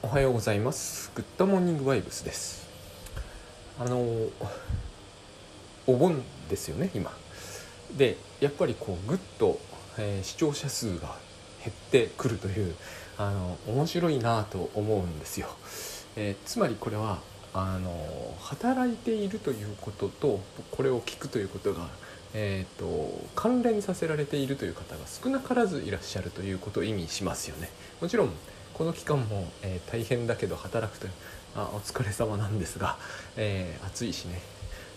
おはようございます。グッドモーニングバイブスです。あのお盆ですよね今。でやっぱりこうぐっと、えー、視聴者数が減ってくるというあの面白いなと思うんですよ、えー、つまりこれはあの働いているということとこれを聞くということがえーと、関連させられているという方が少なからずいらっしゃるということを意味しますよね。もちろんこの期間も、えー、大変だけど働くと あお疲れ様なんですが、えー、暑いしね。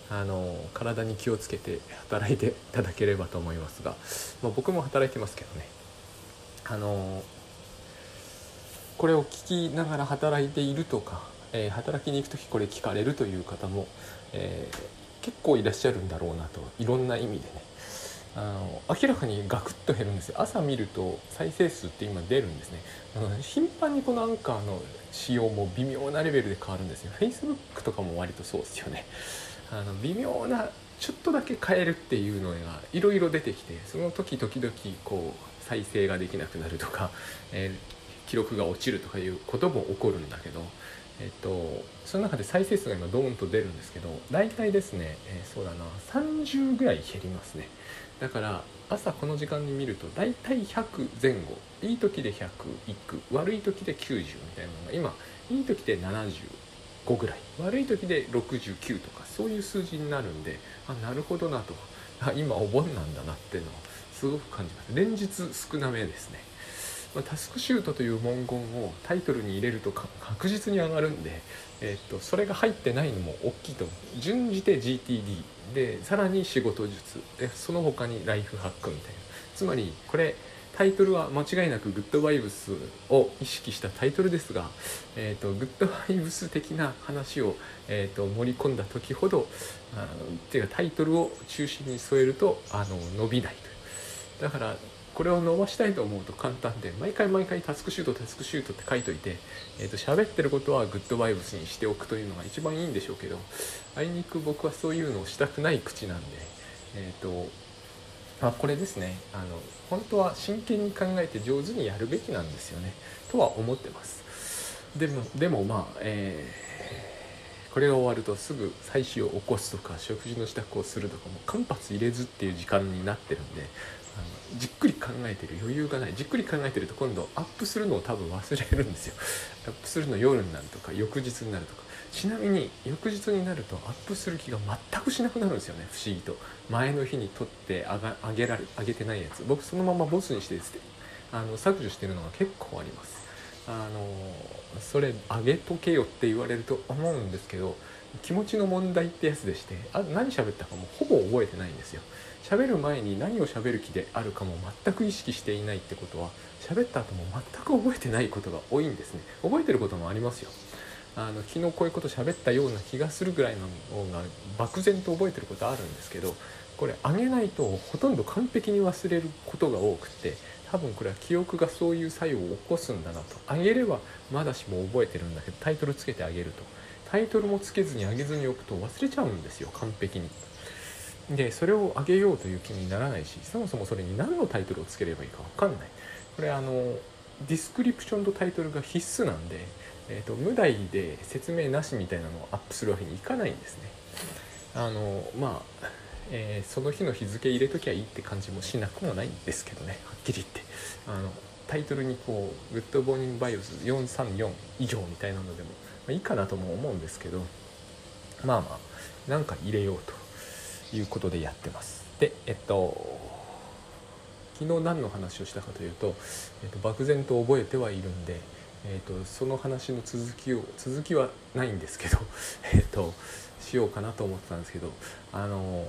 あの体に気をつけて働いていただければと思いますが、まあ、僕も働いてますけどね。あのこれを聞きながら働いているとか、えー、働きに行く時これ聞かれるという方も、え結構いらっしゃるんだろうなといろんな意味でね。あの明らかにガクッと減るんですよ。朝見ると再生数って今出るんですね。あの頻繁にこのアンカーの仕様も微妙なレベルで変わるんですよ。Facebook とかも割とそうですよね。あの微妙なちょっとだけ変えるっていうのがいろいろ出てきてその時々こう再生ができなくなるとか、えー、記録が落ちるとかいうことも起こるんだけどえっと、その中で再生数が今ドーンと出るんですけど大体ですね、えー、そうだな30ぐらい減りますね。だから朝この時間に見ると大体100前後。いい時で100いく。悪い時で90みたいなのが今いい時で75ぐらい。悪い時で69とかそういう数字になるんであなるほどなと。あ今お盆なんだなっていうのをすごく感じます。連日少なめですね。ま、タスクシュートという文言をタイトルに入れると確実に上がるんで、え、っとそれが入ってないのも大きいと思う。順次で GTD でさらに仕事術。でその他にライフハックみたいな。つまりこれタイトルは間違いなくグッドバイブスを意識したタイトルですが、えーと、グッドバイブス的な話を、えーと、盛り込んだ時ほどあのっていうかタイトルを中心に添えるとあの伸びないという。だからこれを伸ばしたいと思うと簡単で毎回毎回タスクシュートタスクシュートって書いといて、えー、と喋ってることはグッドバイブスにしておくというのが一番いいんでしょうけどあいにく僕はそういうのをしたくない口なんでえっ、ー、とあ、これですね。あの本当は真剣に考えて上手にやるべきなんですよね。とは思ってます。でもでもまあ、えー、これが終わるとすぐ妻子を起こすとか食事の支度をするとかも間髪入れずっていう時間になってるんでじっくり考えてる。余裕がない。じっくり考えてると今度アップするのを多分忘れるんですよ。アップするの夜になるとか翌日になるとか。ちなみに翌日になるとアップする気が全くしなくなるんですよね。不思議と。前の日に撮ってあが上げられ上げてないやつ。僕そのままボスにしてですね。あの削除してるのが結構あります。あのそれ上げとけよって言われると思うんですけど気持ちの問題ってやつでしてあ何喋ったかもうほぼ覚えてないんですよ。喋る前に何を喋る気であるかも全く意識していないってことは喋った後も全く覚えてないことが多いんですね。覚えてることもありますよ。あの昨日こういうこと喋ったような気がするぐらいの方が漠然と覚えてることあるんですけどこれ上げないとほとんど完璧に忘れることが多くて多分これは記憶がそういう作用を起こすんだなと。上げればまだしも覚えてるんだけどタイトルつけてあげると。タイトルもつけずに上げずに置くと忘れちゃうんですよ完璧に。でそれを上げようという気にならないしそもそもそれに何のタイトルをつければいいか分かんない。これあのディスクリプションとタイトルが必須なんで、えーと、無題で説明なしみたいなのをアップするわけにいかないんですね。あのまあ、えー、その日の日付入れときゃいいって感じもしなくもないんですけどねはっきり言って。あのタイトルにこう「グッドボーニングバイオス434以上」みたいなのでも、まあ、いいかなとも思うんですけどまあまあなんか入れようと。いうことでやってます。でえっと昨日何の話をしたかというと、えっと、漠然と覚えてはいるんで、えっと、その話の続きを続きはないんですけど、えっと、しようかなと思ってたんですけどあの、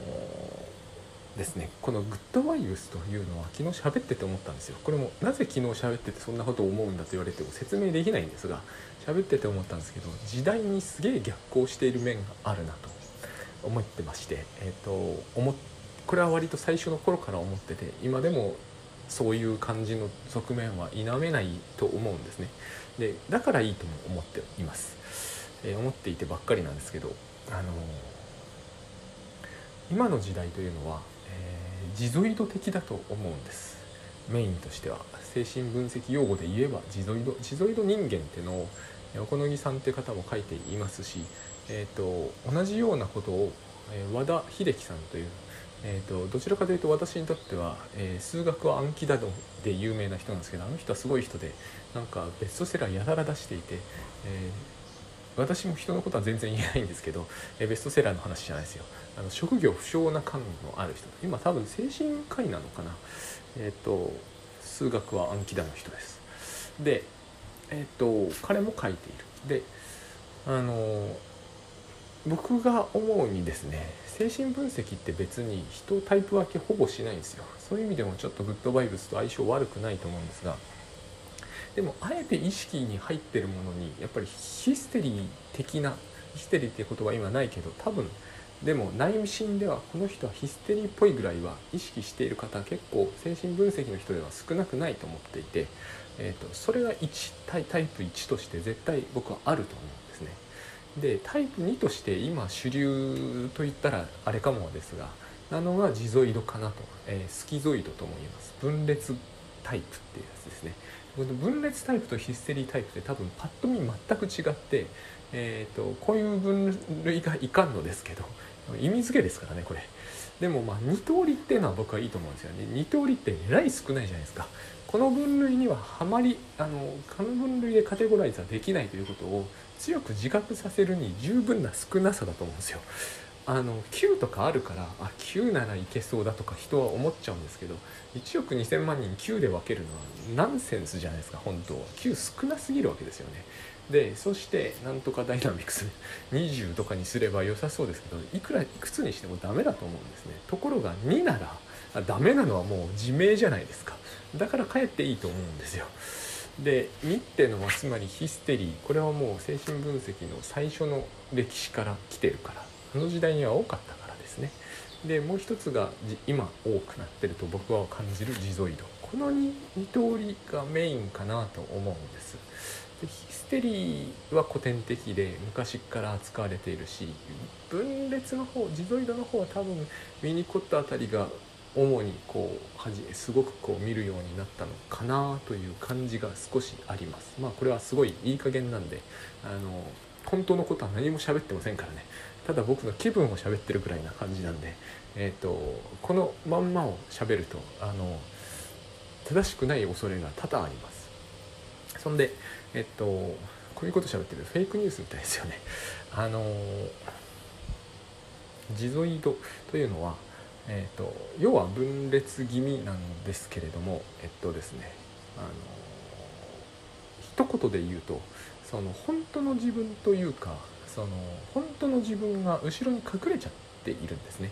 ですねこのグッドバイブスというのは昨日喋ってて思ったんですよ。これもなぜ昨日喋っててそんなことを思うんだと言われても説明できないんですが喋ってて思ったんですけど時代にすげえ逆行している面があるなと。思ってまして、えーと、思これは割と最初の頃から思ってて今でもそういう感じの側面は否めないと思うんですね。でだからいいとも思っています、えー、思っていてばっかりなんですけどあのー、今の時代というのは、えー、ジゾイド的だと思うんです。メインとしては。精神分析用語で言えばジゾイドジゾイド人間っていうのを、おこのぎさんっていう方も書いていますし、えーと、同じようなことを、えー、和田秀樹さんという、えーと、どちらかというと私にとっては、えー、数学は暗記だので有名な人なんですけどあの人はすごい人でなんかベストセラーやたら出していて、えー、私も人のことは全然言えないんですけど、えベストセラーの話じゃないですよ。あの職業不詳な感のある人今多分精神科医なのかな。えっ、と数学は暗記だの人です。でえっ、と彼も書いている。であの僕が思うにですね精神分析って別に人タイプ分けほぼしないんですよ。そういう意味でもちょっとグッドバイブスと相性悪くないと思うんですがでもあえて意識に入ってるものにやっぱりヒステリー的なヒステリーっていう言葉今ないけど多分でも内心ではこの人はヒステリーっぽいぐらいは意識している方結構精神分析の人では少なくないと思っていて、えーと、それが1対タイプ1として絶対僕はあると思う。で。タイプ2として今主流といったらあれかもですがなのがジゾイドかなと、えー、スキゾイドとも言います。分裂タイプっていうやつですね。この分裂タイプとヒステリータイプって多分パッと見全く違って、えーとこういう分類がいかんのですけど意味付けですからねこれ。でもまあ2通りっていうのは僕はいいと思うんですよね。2通りってえらい少ないじゃないですか。この分類にははまりあのこの分類でカテゴライズはできないということを強く自覚させるに十分な少なさだと思うんですよ。あの9とかあるからあ9ならいけそうだとか人は思っちゃうんですけど1億2000万人9で分けるのはナンセンスじゃないですか本当は。9少なすぎるわけですよね。でそしてなんとかダイナミクス 20とかにすれば良さそうですけどいくらいくつにしてもダメだと思うんですね。ところが2ならダメなのはもう自明じゃないですか。だからかえっていいと思うんですよ。で2ってのはつまりヒステリー。これはもう精神分析の最初の歴史から来てるから。あの時代には多かったからですね。でもう一つが今多くなってると僕は感じるジゾイドこの 2, 2通りがメインかなと思うんです。でヒテリーは古典的で昔から扱われているし分裂の方ジゾイドの方は多分ウィニコットあたりが主にこうはじすごくこう見るようになったのかなという感じが少しあります。まあこれはすごいいい加減なんであの本当のことは何も喋ってませんからね。ただ僕の気分を喋ってるぐらいな感じなんで、えーと、とこのまんまを喋るとあの正しくない恐れが多々あります。そんでえっとこういうこと喋ってるフェイクニュースみたいですよね あのジゾイドというのはえっと要は分裂気味なんですけれどもえっとですねあの一言で言うとその本当の自分というかその本当の自分が後ろに隠れちゃっているんですね。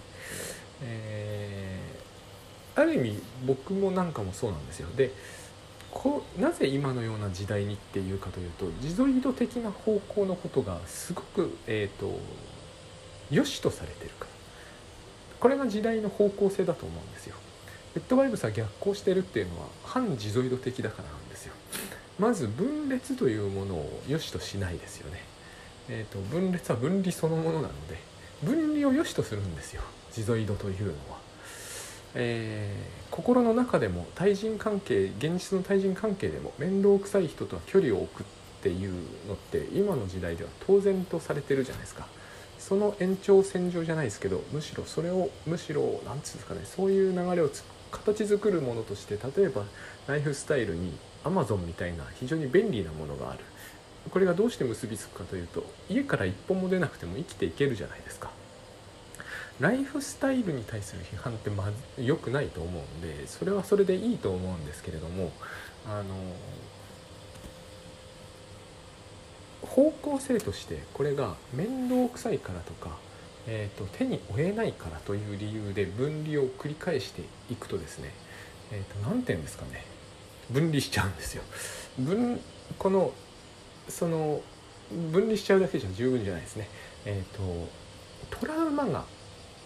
えー、ある意味僕もなんかもそうなんですよ。でこなぜ今のような時代にっていうかというと自ゾイド的な方向のことがすごく、えーと、良しとされてるからこれが時代の方向性だと思うんですよ。レッドバイブスは逆行してるっていうのは反自ゾイド的だからなんですよ。まず分裂というものを良しとしないですよね。えーと、分裂は分離そのものなので分離を良しとするんですよ自ゾイドというのは。えー、心の中でも対人関係現実の対人関係でも面倒くさい人とは距離を置くっていうのって今の時代では当然とされてるじゃないですか。その延長線上じゃないですけどむしろそれをむしろ何て言うんですかねそういう流れを形作るものとして例えばライフスタイルにアマゾンみたいな非常に便利なものがある。これがどうして結びつくかというと家から一歩も出なくても生きていけるじゃないですか。ライフスタイルに対する批判ってま良くないと思うんでそれはそれでいいと思うんですけれどもあの方向性としてこれが面倒くさいからとか、えーと、手に負えないからという理由で分離を繰り返していくとですね、えーと、何て言うんですかね分離しちゃうんですよ。分このその分離しちゃうだけじゃ十分じゃないですね。えっ、ー、とトラウマが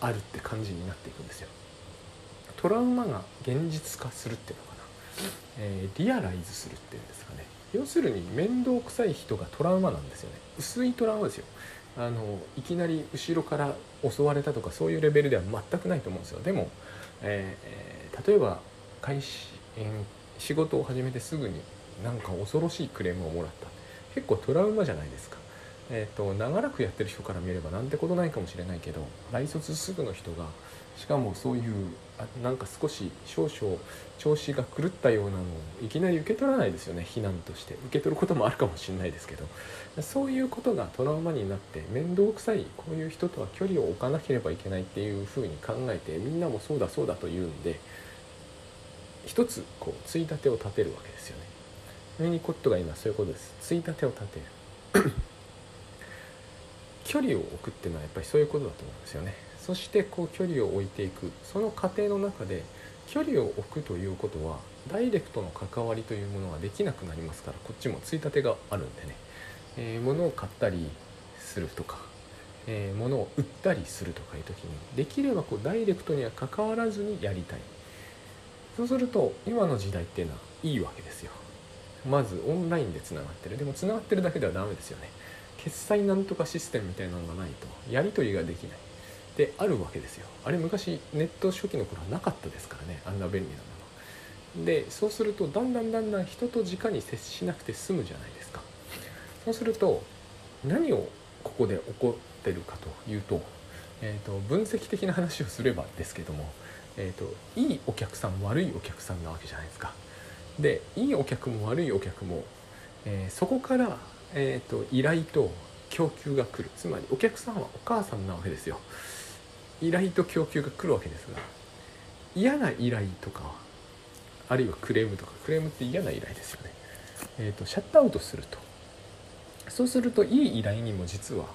あるって感じになっていくんですよ。トラウマが現実化するっていうのかな、えー、リアライズするっていうんですかね。要するに面倒くさい人がトラウマなんですよね。薄いトラウマですよ。あのいきなり後ろから襲われたとかそういうレベルでは全くないと思うんですよ。でも、えー、例えば会社仕事を始めてすぐになんか恐ろしいクレームをもらった。結構トラウマじゃないですか。えーと、長らくやってる人から見ればなんてことないかもしれないけど来卒すぐの人がしかもそういうあなんか少し少々調子が狂ったようなのをいきなり受け取らないですよね非難として受け取ることもあるかもしれないですけどそういうことがトラウマになって面倒くさいこういう人とは距離を置かなければいけないっていうふうに考えてみんなもそうだそうだと言うんで一つこうついたてを立てるわけですよね。ミニコットが今そういうことです。ついたてを立てる距離を置くっていうのはやっぱりそういうことだと思うんですよね。そしてこう距離を置いていく。その過程の中で距離を置くということはダイレクトの関わりというものができなくなりますからこっちもついたてがあるんでね、えー、物を買ったりするとか、えー、物を売ったりするとかいう時にできればこうダイレクトには関わらずにやりたい。そうすると今の時代っていうのはいいわけですよ。まずオンラインでつながってる。でもつながってるだけではダメですよね。決済なんとかシステムみたいなのがないとやり取りができない。であるわけですよ。あれ昔ネット初期の頃はなかったですからね。あんな便利なもの。でそうするとだんだんだんだん人と直に接しなくて済むじゃないですか。そうすると何をここで起こってるかというと,、えーと、分析的な話をすればですけども、えーと、いいお客さん悪いお客さんなわけじゃないですか。でいいお客も悪いお客も、えー、そこから、えーと依頼と供給が来る。つまりお客さんはお母さんなわけですよ。依頼と供給が来るわけですが嫌な依頼とかあるいはクレームとかクレームって嫌な依頼ですよね、えーと、シャットアウトすると。そうするといい依頼にも実は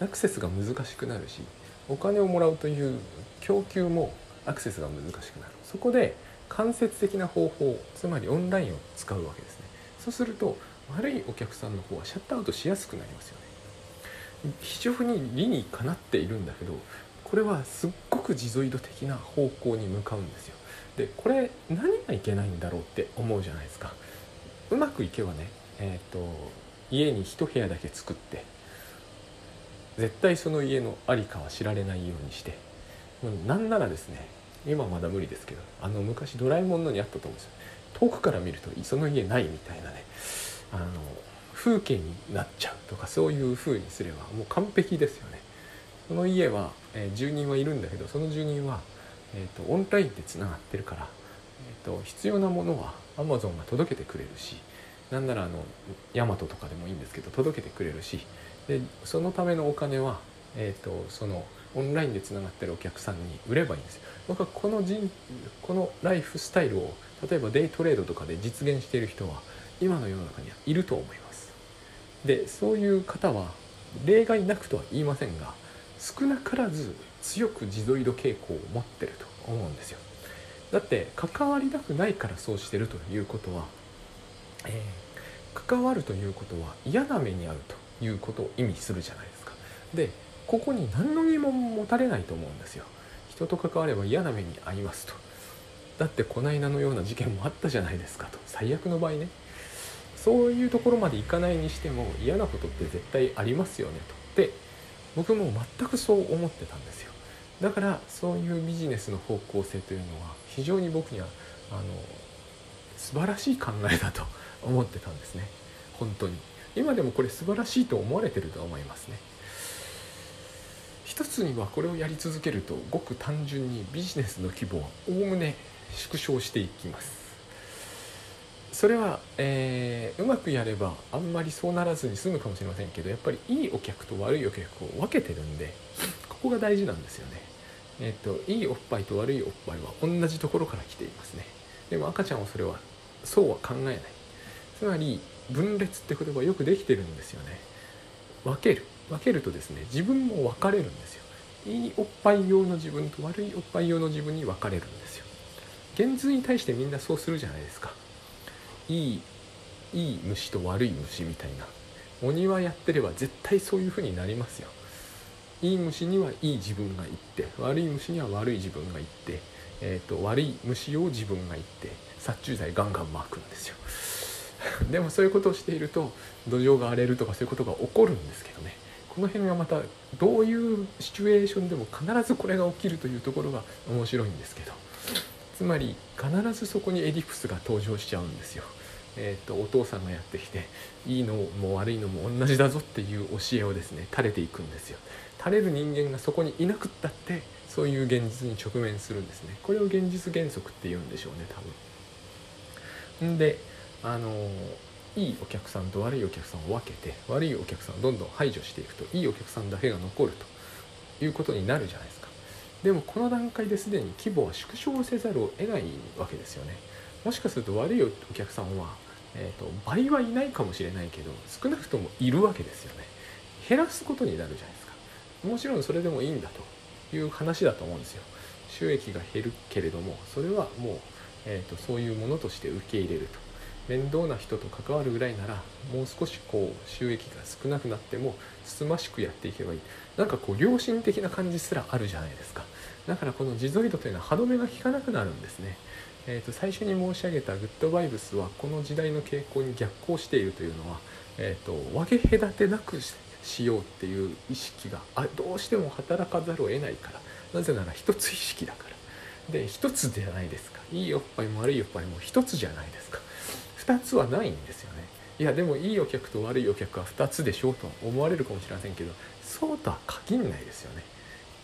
アクセスが難しくなるしお金をもらうという供給もアクセスが難しくなる。そこで間接的な方法つまりオンラインを使うわけですね。そうすると悪いお客さんの方はシャットアウトしやすくなりますよね。非常に理にかなっているんだけどこれはすっごく schizoid 的な方向に向かうんですよ。でこれ何がいけないんだろうって思うじゃないですか。うまくいけばねえっ、ー、と家に一部屋だけ作って絶対その家の在りかは知られないようにしてもうなんならですね今まだ無理ですけどあの昔ドラえもんのにあったと思うんですよ。遠くから見るとその家ないみたいなね。あの風景になっちゃうとかそういう風にすればもう完璧ですよねその家は、えー、住人はいるんだけどその住人は、えーと、オンラインでつながってるから、えーと、必要なものは Amazon が届けてくれるしなんならあのヤマトとかでもいいんですけど届けてくれるしでそのためのお金は、えーと、そのオンラインでつながってるお客さんに売ればいいんですよ。僕はこの人このライフスタイルを例えばデイトレードとかで実現している人は今の世の中にはいると思います。でそういう方は例外なくとは言いませんが少なからず強く自ゾイド傾向を持ってると思うんですよ。だって関わりたくないからそうしてるということは、えー、関わるということは嫌な目に遭うということを意味するじゃないですか。でここに何の疑問も持たれないと思うんですよ。人と関われば嫌な目に遭いますと。だってこないだのような事件もあったじゃないですかと。最悪の場合ね。そういうところまでいかないにしても嫌なことって絶対ありますよねと。で僕も全くそう思ってたんですよ。だからそういうビジネスの方向性というのは非常に僕にはあの素晴らしい考えだと 思ってたんですね。本当に。今でもこれ素晴らしいと思われてると思いますね。一つにはこれをやり続けるとごく単純にビジネスの規模はおおむね縮小していきます。それは、えー、うまくやればあんまりそうならずに済むかもしれませんけどやっぱりいいお客と悪いお客を分けてるんでここが大事なんですよね。えっ、といいおっぱいと悪いおっぱいは同じところから来ていますね。でも赤ちゃんはそれはそうは考えない。つまり分裂って言葉よくできてるんですよね。分ける分けるとですね自分も分かれるんですよ。いいおっぱい用の自分と悪いおっぱい用の自分に分かれるんですよ。現実に対してみんなそうするじゃないですか。いいいい虫と悪い虫みたいな。お庭やってれば絶対そういう風になりますよ。いい虫にはいい自分がいって悪い虫には悪い自分がいって、えーと、悪い虫を自分がいって殺虫剤ガンガン巻くんですよ。でもそういうことをしていると土壌が荒れるとかそういうことが起こるんですけどね。この辺がまたどういうシチュエーションでも必ずこれが起きるというところが面白いんですけど。つまり必ずそこにエディプスが登場しちゃうんですよ。えーと、お父さんがやってきていいのも悪いのも同じだぞっていう教えをですね垂れていくんですよ。垂れる人間がそこにいなくったってそういう現実に直面するんですね。これを現実原則って言うんでしょうね多分。んであのいいお客さんと悪いお客さんを分けて悪いお客さんをどんどん排除していくといいお客さんだけが残ると。いうことになるじゃないですか。でもこの段階ですでに規模は縮小せざるを得ないわけですよね。もしかすると悪いお客さんは、えーと、倍はいないかもしれないけど少なくともいるわけですよね。減らすことになるじゃないですか。もちろんそれでもいいんだという話だと思うんですよ。収益が減るけれどもそれはもう、えーとそういうものとして受け入れると。面倒な人と関わるぐらいならもう少しこう収益が少なくなってもつつましくやっていけばいい。なんかこう良心的な感じすらあるじゃないですか。だからこの地ゾイドというのは歯止めが効かなくなるんですね。えー、と最初に申し上げたグッドバイブスはこの時代の傾向に逆行しているというのは、えーと、分け隔てなくしようっていう意識があどうしても働かざるを得ないから。なぜなら一つ意識だから。で一つじゃないですか。いいおっぱいも悪いおっぱいも一つじゃないですか。2つはないんですよね。いやでもいいお客と悪いお客は2つでしょうと思われるかもしれませんけどそうとは限んないですよね。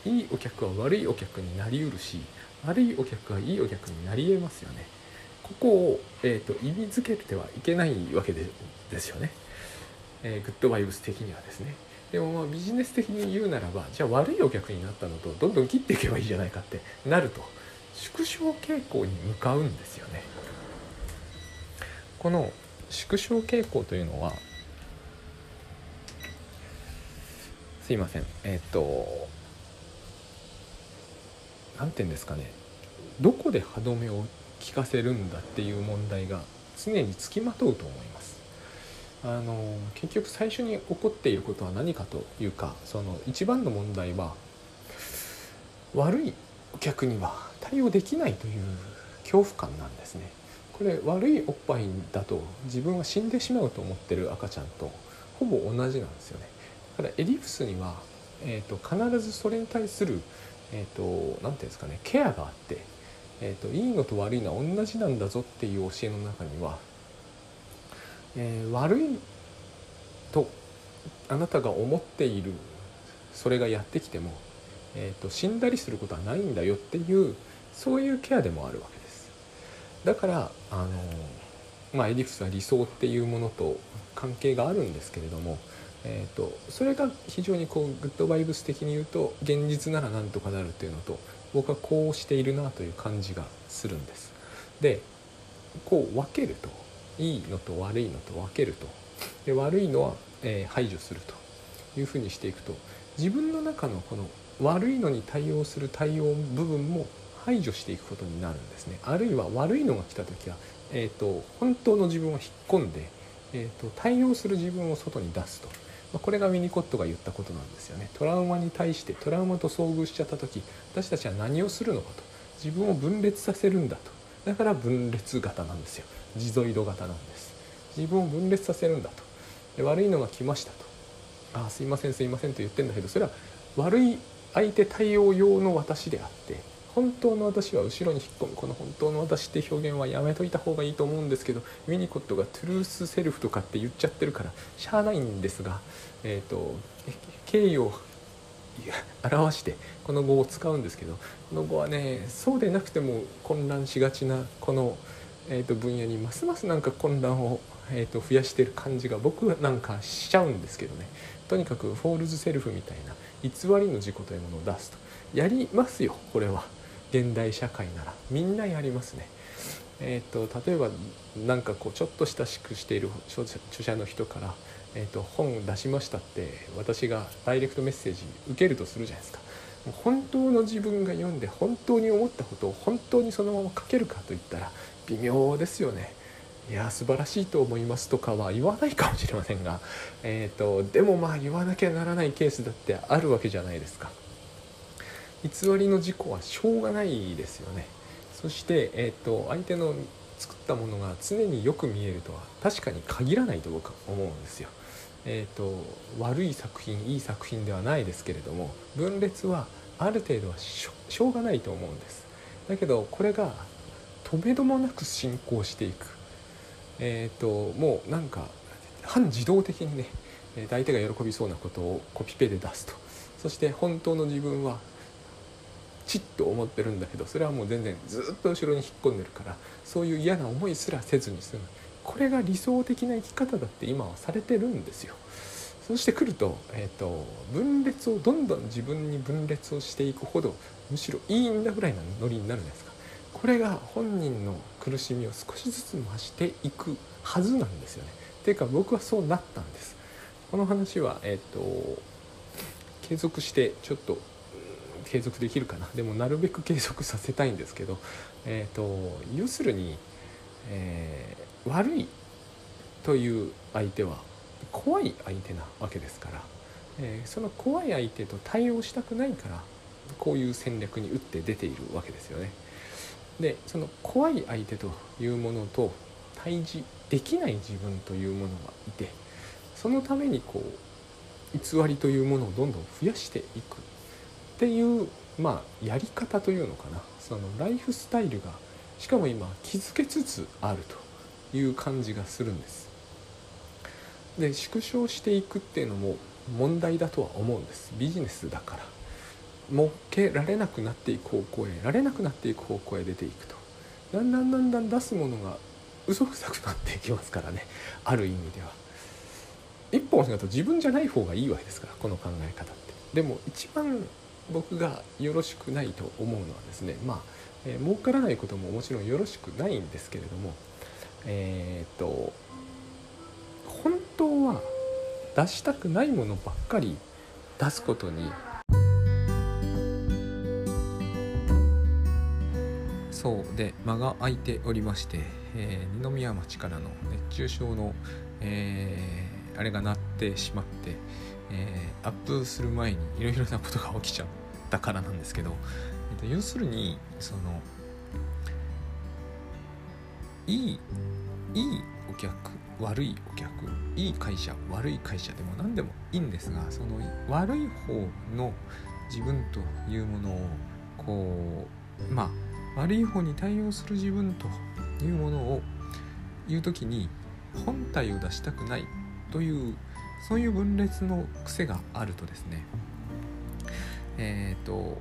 いいお客は悪いお客になりうるし悪いお客はいいお客になりえますよね。ここを、えーと、意味づけてはいけないわけでですよね、えー、グッドバイブス的にはですね。でもまあビジネス的に言うならばじゃあ悪いお客になったのとどんどん切っていけばいいじゃないかってなると縮小傾向に向かうんですよね。この縮小傾向というのはすいません。えっ、ー、と何て言うんですかねどこで歯止めを効かせるんだっていう問題が常につきまとうと思います。あの結局最初に起こっていることは何かというかその一番の問題は悪いお客には対応できないという恐怖感なんですね。これ悪いおっぱいだと自分は死んでしまうと思ってる赤ちゃんとほぼ同じなんですよね。だからエリプスには、えーと必ずそれに対するえっ、ー、と何て言うんですかねケアがあって、えーと、いいのと悪いのは同じなんだぞっていう教えの中には、えー、悪いとあなたが思っているそれがやってきても、えーと、死んだりすることはないんだよっていうそういうケアでもあるわけです。だからあのまあ、エディプスは理想っていうものと関係があるんですけれどもえーと、それが非常にこうグッドバイブス的に言うと現実ならなんとかなるっていうのと僕はこうしているなという感じがするんです。でこう分けるといいのと悪いのと分けるとで悪いのは、えー、排除するというふうにしていくと自分の中のこの悪いのに対応する対応部分も排除していくことになるんですねあるいは悪いのが来た時は、えーと、本当の自分を引っ込んで、えーと対応する自分を外に出すとまこれがウィニコットが言ったことなんですよね。トラウマに対してトラウマと遭遇しちゃった時私たちは何をするのかと。自分を分裂させるんだと。だから分裂型なんですよ。地ゾイド型なんです。自分を分裂させるんだと。で悪いのが来ましたと。あすいませんすいませんと言ってんだけどそれは悪い相手対応用の私であって本当の私は後ろに引っ込む。この本当の私って表現はやめといた方がいいと思うんですけどウィニコットがトゥルースセルフとかって言っちゃってるからしゃあないんですが、えーと、敬意を表してこの語を使うんですけどこの語はねそうでなくても混乱しがちなこの、えーと、分野にますますなんか混乱を、えーと、増やしてる感じが僕なんかしちゃうんですけどね。とにかく false self みたいな偽りの自己というものを出すと。やりますよこれは。現代社会ならみんなやりますね。えーと、例えば何かこうちょっと親しくしている著者の人から「えーと、本出しました」って私がダイレクトメッセージ受けるとするじゃないですか。本当の自分が読んで本当に思ったことを本当にそのまま書けるかといったら微妙ですよね。いや素晴らしいと思いますとかは言わないかもしれませんが、えーとでもまあ言わなきゃならないケースだってあるわけじゃないですか。偽りの事故はしょうがないですよねそして、えーと、相手の作ったものが常によく見えるとは確かに限らないと僕は思うんですよ。えーと、悪い作品いい作品ではないですけれども分裂はある程度はしょうがないと思うんです。だけどこれがとめどもなく進行していくえーと、もうなんか半自動的にね相手が喜びそうなことをコピペで出すとそして本当の自分はちっと思ってるんだけどそれはもう全然ずっと後ろに引っ込んでるからそういう嫌な思いすらせずに済む。これが理想的な生き方だって今はされてるんですよ。そしてくると,、えーと、分裂をどんどん自分に分裂をしていくほどむしろいいんだぐらいなノリになるじゃないですか。これが本人の苦しみを少しずつ増していくはずなんですよね。っていうか僕はそうなったんです。この話はえっ、ー、と継続してちょっと継続できるかなでもなるべく継続させたいんですけどえっ、ー、と要するに、えー、悪いという相手は怖い相手なわけですから、えー、その怖い相手と対応したくないからこういう戦略に打って出ているわけですよね。でその怖い相手というものと対峙できない自分というものがいてそのためにこう偽りというものをどんどん増やしていくっていうまあやり方というのかな。そのライフスタイルがしかも今気づけつつあるという感じがするんです。で縮小していくっていうのも問題だとは思うんです。ビジネスだから。設けられなくなっていく方向へられなくなっていく方向へ出ていくと。だんだんだんだん出すものが嘘くさくなっていきますからね。ある意味では。一本だと自分じゃない方がいいわけですからこの考え方って。でも一番僕がよろしくないと思うのはですねまあ、えー、儲からないことももちろんよろしくないんですけれどもえー、っと本当は出したくないものばっかり出すことにそうで間が空いておりまして、えー、二宮町からの熱中症の、えー、あれが鳴ってしまって、えー、アップする前にいろいろなことが起きちゃったからなんですけど、えー、と要するにそのいいいいお客悪いお客いい会社悪い会社でも何でもいいんですがその悪い方の自分というものをこうまあ悪い方に対応する自分というものを言う時に本体を出したくないというそういう分裂の癖があるとですねえっ、ー、と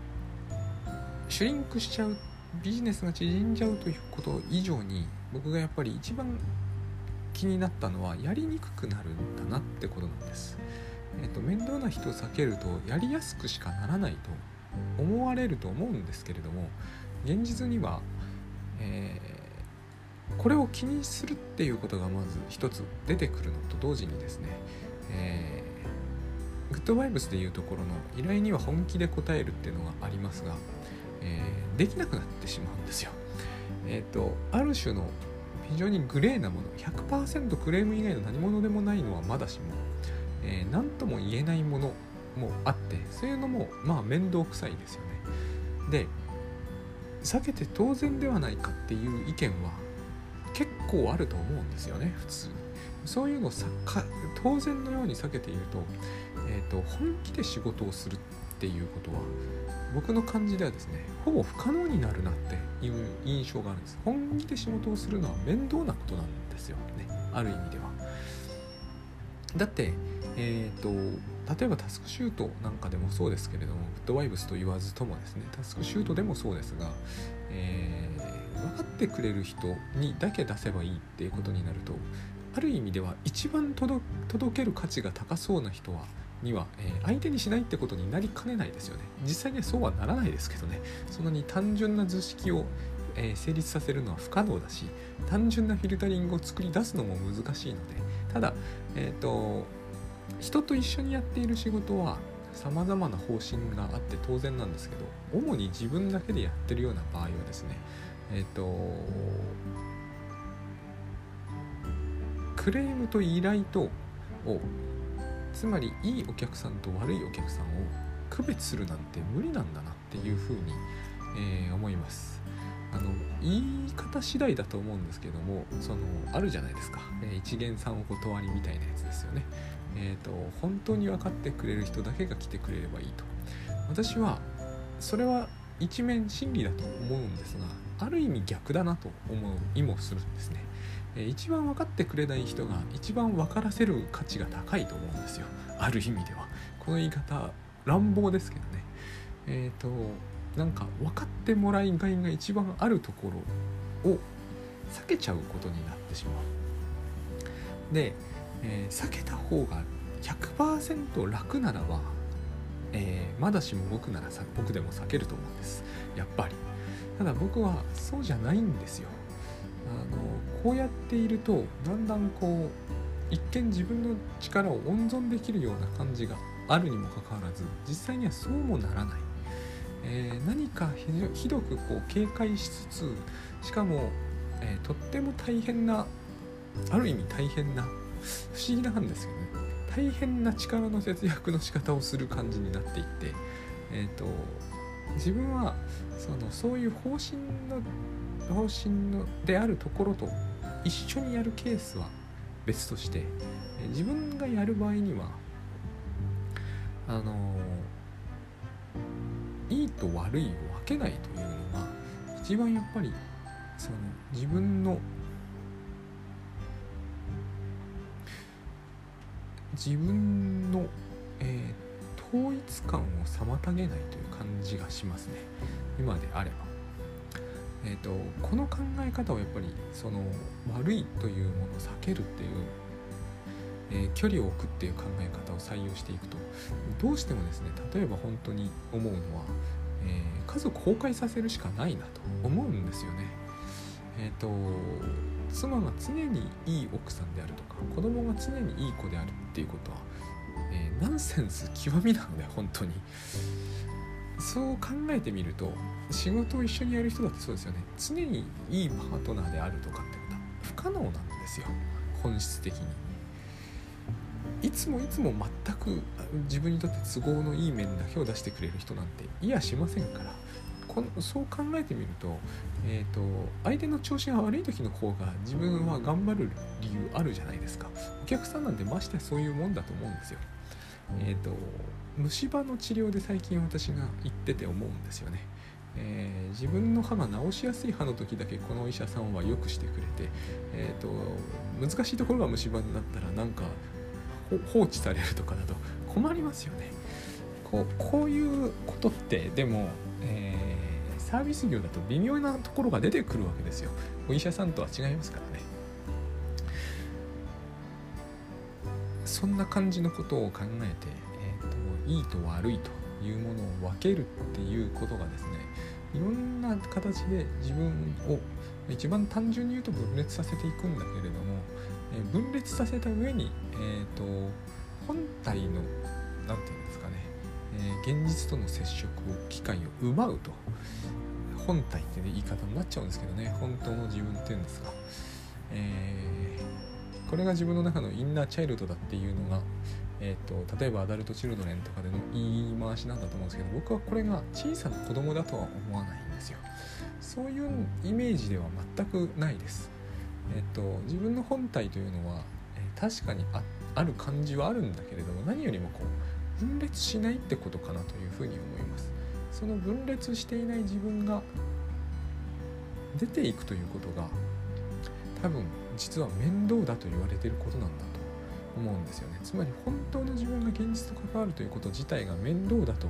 シュリンクしちゃうビジネスが縮んじゃうということ以上に僕がやっぱり一番気になったのはやりにくくなるんだなってことなんです。えっと、面倒な人を避けるとやりやすくしかならないと思われると思うんですけれども現実には、えー、これを気にするっていうことがまず一つ出てくるのと同時にですね、えー、グッドバイブスでいうところの依頼には本気で応えるっていうのがありますが、えー、できなくなってしまうんですよ。えっ、とある種の非常にグレーなもの100%クレーム以外の何者でもないのはまだしも、えー、何とも言えないものもあってそういうのもまあ面倒くさいですよね。で避けて当然ではないかっていう意見は結構あると思うんですよね普通そういうのをさ当然のように避けていると,、えーと本気で仕事をするっていうことは僕の感じではですねほぼ不可能になるなっていう印象があるんです。本気で仕事をするのは面倒なことなんですよ。ね。ある意味では。だってえーと、例えばタスクシュートなんかでもそうですけれどもグッドワイブスと言わずともですねタスクシュートでもそうですが、えー、分かってくれる人にだけ出せばいいっていうことになるとある意味では一番届ける価値が高そうな人はには、えー、相手にしないってことになりかねないですよね。実際ねそうはならないですけどね。そんなに単純な図式を、えー、成立させるのは不可能だし単純なフィルタリングを作り出すのも難しいので。ただえっ、ー、と人と一緒にやっている仕事はさまざまな方針があって当然なんですけど主に自分だけでやってるような場合はですねえっ、とクレームと依頼とをつまりいいお客さんと悪いお客さんを区別するなんて無理なんだなっていうふうに、えー、思います。あの言い方次第だと思うんですけどもそのあるじゃないですか、え、一元さんお断りみたいなやつですよね。えっ、ー、と本当に分かってくれる人だけが来てくれればいいと。私はそれは一面真理だと思うんですがある意味逆だなと思う意もするんですね。一番分かってくれない人が一番分からせる価値が高いと思うんですよ。ある意味では。この言い方乱暴ですけどね。えっ、となんか分かってもらいがいが一番あるところを避けちゃうことになってしまう。で、えー避けた方が100%楽ならば、えーまだしも僕ならさ僕でも避けると思うんです。やっぱり。ただ僕はそうじゃないんですよ。あのこうやっているとだんだんこう一見自分の力を温存できるような感じがあるにもかかわらず実際にはそうもならない、えー何かひどひどくこう警戒しつつしかも、えーとっても大変なある意味大変な不思議なんですよね。大変な力の節約の仕方をする感じになっていって、えー、と自分はそのそういう方針の方針のであるところと一緒にやるケースは別として自分がやる場合にはあのいいと悪いを分けないというのが一番やっぱりその自分の自分の、えー統一感を妨げないという感じがしますね今であれば。えー、とこの考え方をやっぱりその悪いというものを避けるっていう、えー距離を置くっていう考え方を採用していくとどうしてもですね例えば本当に思うのは、えー家族崩壊させるしかないなと思うんですよね。えっ、と妻が常にいい奥さんであるとか子供が常にいい子であるっていうことは、えーナンセンス極みなので本当にそう考えてみると仕事を一緒にやる人だってそうですよね。常にいいパートナーであるとかってことは不可能なんですよ。本質的に。いつもいつも全く自分にとって都合のいい面だけを出してくれる人なんていやしませんから。このそう考えてみると,、えー、と相手の調子が悪い時の方が自分は頑張る理由あるじゃないですか。お客さんなんてましてそういうもんだと思うんですよ。えー、と虫歯の治療で最近私が行ってて思うんですよね、えー自分の歯が治しやすい歯の時だけこのお医者さんは良くしてくれて、えー、と難しいところが虫歯になったらなんか放置されるとかだと困りますよね。こうこういうことってでも、えーサービス業だと微妙なところが出てくるわけですよ。お医者さんとは違いますからね。そんな感じのことを考えて、いいと悪いというものを分けるっていうことがですねいろんな形で自分を一番単純に言うと分裂させていくんだけれども、分裂させた上に、えー、と本体の何て言うんですかね、えー現実との接触を機会を奪うと。本体って、ね、言い方になっちゃうんですけどね本当の自分っていうんですか、えーこれが自分の中のインナーチャイルドだっていうのが、えー、と例えばアダルト・チルドレンとかでの言い回しなんだと思うんですけど僕はこれが小さな子供だとは思わないんですよ。そういうイメージでは全くないです。えっ、と自分の本体というのは、えー確かにあある感じはあるんだけれども何よりもこう分裂しないってことかなというふうに思います。その分裂していない自分が出ていくということが多分実は面倒だと言われていることなんだ。思うんですよね。つまり本当の自分が現実と関わるということ自体が面倒だと,、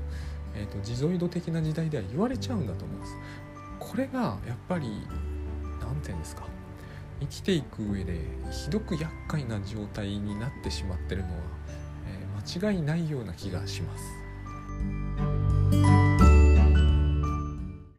えー、と自ゾイド的な時代では言われちゃうんだと思うんです。これがやっぱり何て言うんですか。生きていく上でひどく厄介な状態になってしまってるのは、えー間違いないような気がします。